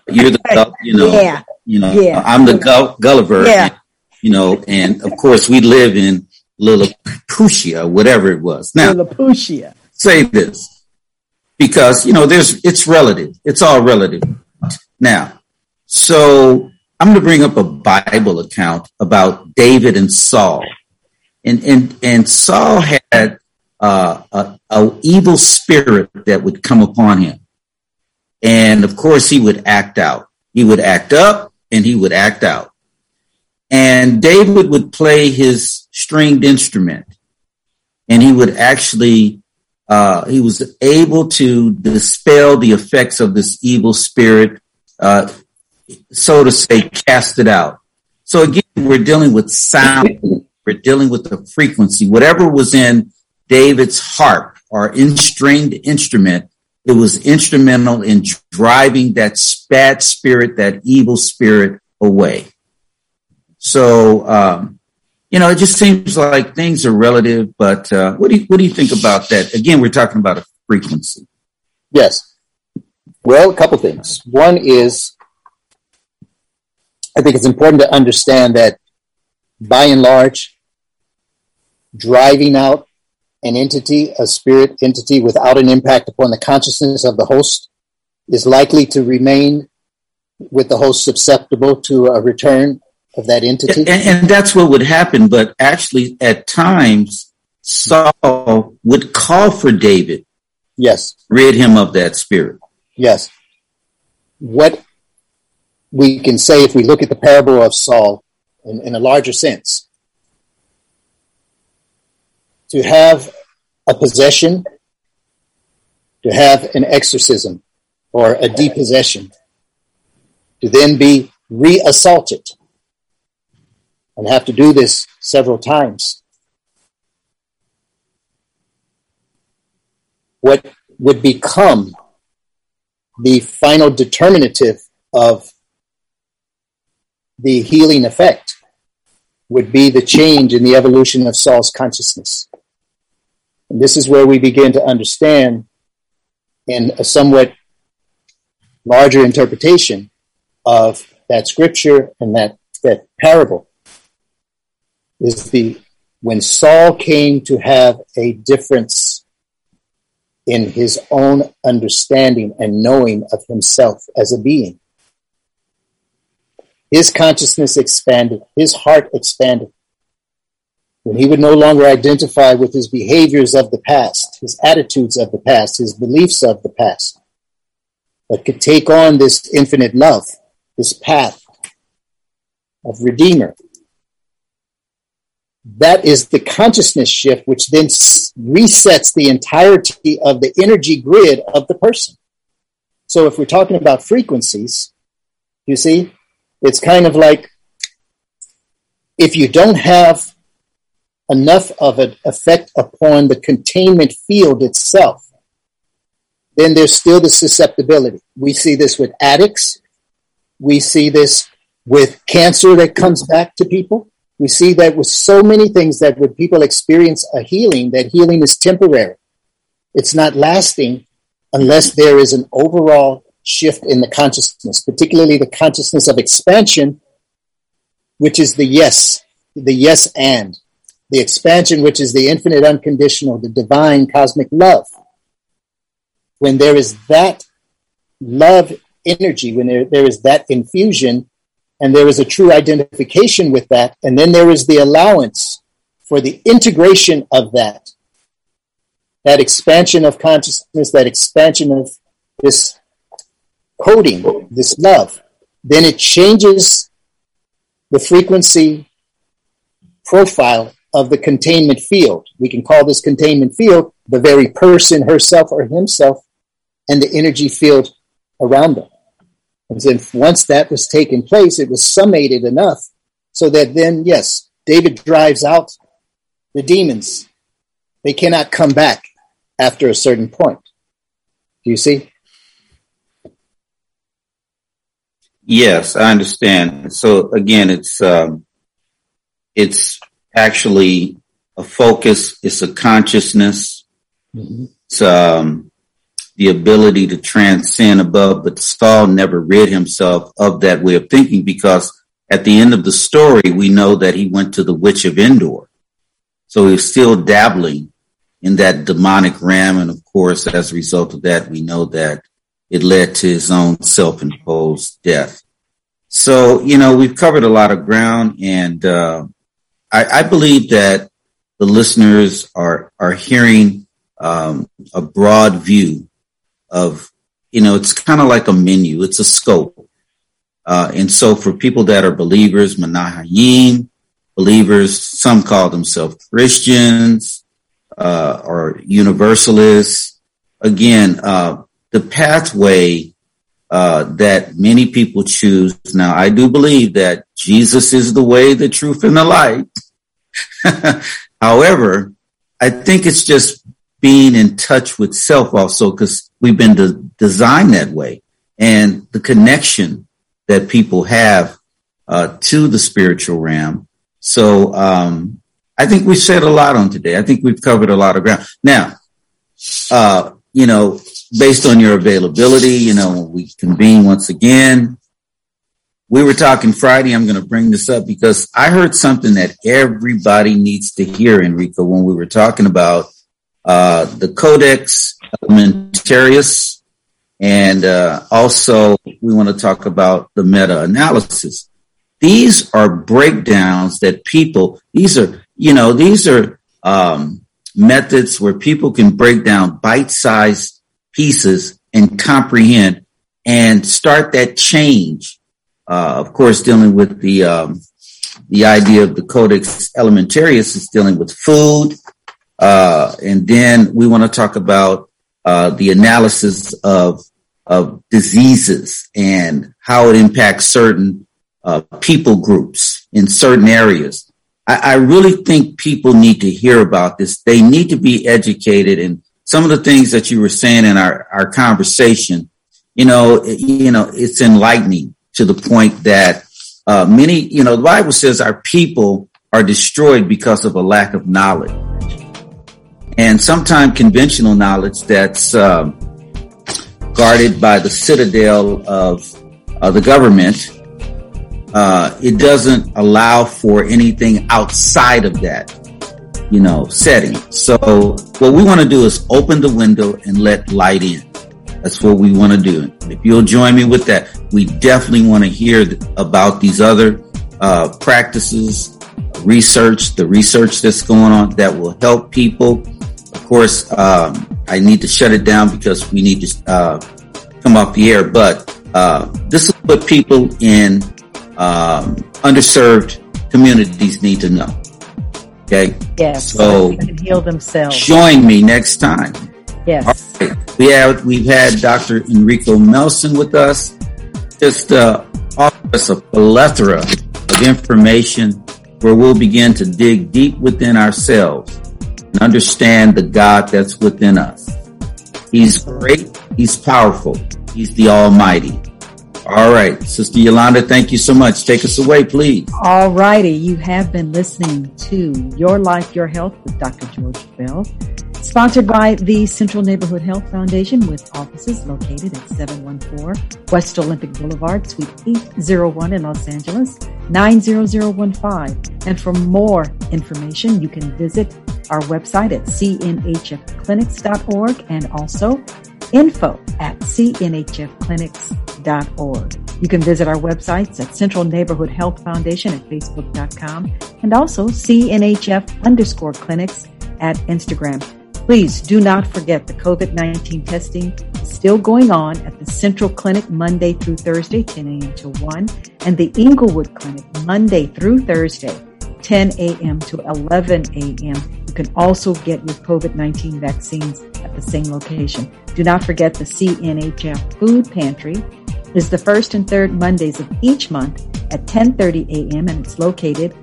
you're the you know yeah. you know yeah. I'm the Gull- Gulliver yeah. And, you know and of course we live in Lilliputian, whatever it was. Now, Lilliputian. Say this because you know there's it's relative. It's all relative. Now, so I'm going to bring up a Bible account about David and Saul, and and and Saul had uh, a, a evil spirit that would come upon him, and of course he would act out. He would act up and he would act out. And David would play his stringed instrument and he would actually, uh, he was able to dispel the effects of this evil spirit, uh, so to say, cast it out. So again, we're dealing with sound. We're dealing with the frequency. Whatever was in David's harp or in stringed instrument, it was instrumental in driving that bad spirit, that evil spirit away. So, um, you know, it just seems like things are relative. But uh, what do you what do you think about that? Again, we're talking about a frequency. Yes. Well, a couple things. One is, I think it's important to understand that, by and large, driving out an entity, a spirit entity, without an impact upon the consciousness of the host, is likely to remain with the host susceptible to a return of that entity. And, and that's what would happen. But actually, at times, Saul would call for David. Yes. Rid him of that spirit. Yes. What we can say if we look at the parable of Saul in, in a larger sense, to have a possession, to have an exorcism or a depossession, to then be reassaulted and have to do this several times. What would become the final determinative of the healing effect would be the change in the evolution of Saul's consciousness. And this is where we begin to understand in a somewhat larger interpretation of that scripture and that, that parable is the when Saul came to have a difference in his own understanding and knowing of himself as a being. His consciousness expanded, his heart expanded. He would no longer identify with his behaviors of the past, his attitudes of the past, his beliefs of the past, but could take on this infinite love, this path of Redeemer, that is the consciousness shift, which then resets the entirety of the energy grid of the person. So if we're talking about frequencies, you see, it's kind of like if you don't have enough of an effect upon the containment field itself, then there's still the susceptibility. We see this with addicts. We see this with cancer that comes back to people we see that with so many things that when people experience a healing, that healing is temporary. It's not lasting unless there is an overall shift in the consciousness, particularly the consciousness of expansion, which is the yes, the yes and, the expansion, which is the infinite unconditional, the divine cosmic love. When there is that love energy, when there, there is that infusion, and there is a true identification with that, and then there is the allowance for the integration of that, that expansion of consciousness, that expansion of this coding, this love, then it changes the frequency profile of the containment field. We can call this containment field the very person, herself, or himself, and the energy field around them. And then once that was taken place, it was summated enough so that then, yes, David drives out the demons. They cannot come back after a certain point. Do you see? Yes, I understand. So again, it's um, it's actually a focus. It's a consciousness. Mm-hmm. It's um, the ability to transcend above, but Saul never rid himself of that way of thinking because at the end of the story, we know that he went to the witch of Endor. So he's still dabbling in that demonic realm. And of course, as a result of that, we know that it led to his own self-imposed death. So, you know, we've covered a lot of ground and, uh, I, I, believe that the listeners are, are hearing, um, a broad view of, you know, it's kind of like a menu. It's a scope. Uh, and so for people that are believers, Manahayim, believers, some call themselves Christians, uh, or universalists. Again, uh, the pathway, uh, that many people choose. Now, I do believe that Jesus is the way, the truth, and the light. However, I think it's just being in touch with self also because we've been de- designed that way and the connection that people have uh, to the spiritual realm. So um, I think we said a lot on today. I think we've covered a lot of ground. Now, uh, you know, based on your availability, you know, we convene once again. We were talking Friday. I'm going to bring this up because I heard something that everybody needs to hear, Enrico, when we were talking about uh, the Codex Alimentarius, and uh, also we want to talk about the meta-analysis. These are breakdowns that people. These are you know these are um, methods where people can break down bite-sized pieces and comprehend and start that change. Uh, of course, dealing with the um, the idea of the Codex Alimentarius is dealing with food, uh, and then we want to talk about uh, the analysis of of diseases and how it impacts certain uh, people groups in certain areas. I, I, really think people need to hear about this. They need to be educated, and some of the things that you were saying in our our conversation, you know, you know, it's enlightening to the point that uh, many, you know, the Bible says our people are destroyed because of a lack of knowledge and sometimes conventional knowledge that's um, guarded by the citadel of uh, the government. Uh, it doesn't allow for anything outside of that, you know, setting. So what we want to do is open the window and let light in. That's what we want to do. If you'll join me with that, we definitely want to hear about these other uh, practices, research, the research that's going on that will help people Of course, um, I need to shut it down because we need to uh, come off the air. But uh, this is what people in um, underserved communities need to know. Okay. Yes. So they can heal themselves. Join me next time. Yes. We have we've had Dr. Enrico Melson with us. Just uh, offer us a plethora of information where we'll begin to dig deep within ourselves and understand the God that's within us. He's great. He's powerful. He's the Almighty. All right. Sister Yolanda, thank you so much. Take us away, please. All righty. You have been listening to Your Life, Your Health with Dr. George Bell. Sponsored by the Central Neighborhood Health Foundation with offices located at 714 West Olympic Boulevard, Suite 801 in Los Angeles, 90015. And for more information, you can visit our website at cnhfclinics.org and also info at cnhfclinics.org. You can visit our websites at Central Neighborhood Health Foundation at facebook.com and also CNHF underscore clinics at Instagram. Please do not forget the COVID-19 testing is still going on at the Central Clinic Monday through Thursday, 10 a.m. to 1, and the Inglewood Clinic Monday through Thursday, 10 a.m. to 11 a.m. You can also get your COVID-19 vaccines at the same location. Do not forget the CNHF Food Pantry is the first and third Mondays of each month at 10:30 a.m. and it's located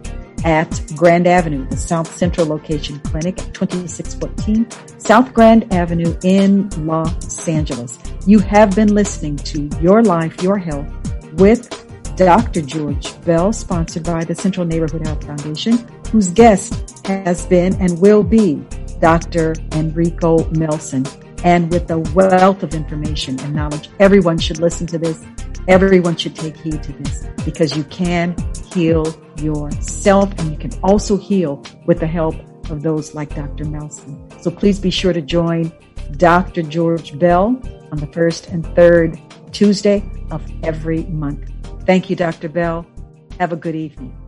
at Grand Avenue, the South Central Location Clinic at 2614 South Grand Avenue in Los Angeles. You have been listening to Your Life, Your Health with Dr. George Bell, sponsored by the Central Neighborhood Health Foundation, whose guest has been and will be Dr. Enrico Melson. And with a wealth of information and knowledge, everyone should listen to this. Everyone should take heed to this because you can heal yourself and you can also heal with the help of those like Dr. Melson. So please be sure to join Dr. George Bell on the first and third Tuesday of every month. Thank you, Dr. Bell. Have a good evening.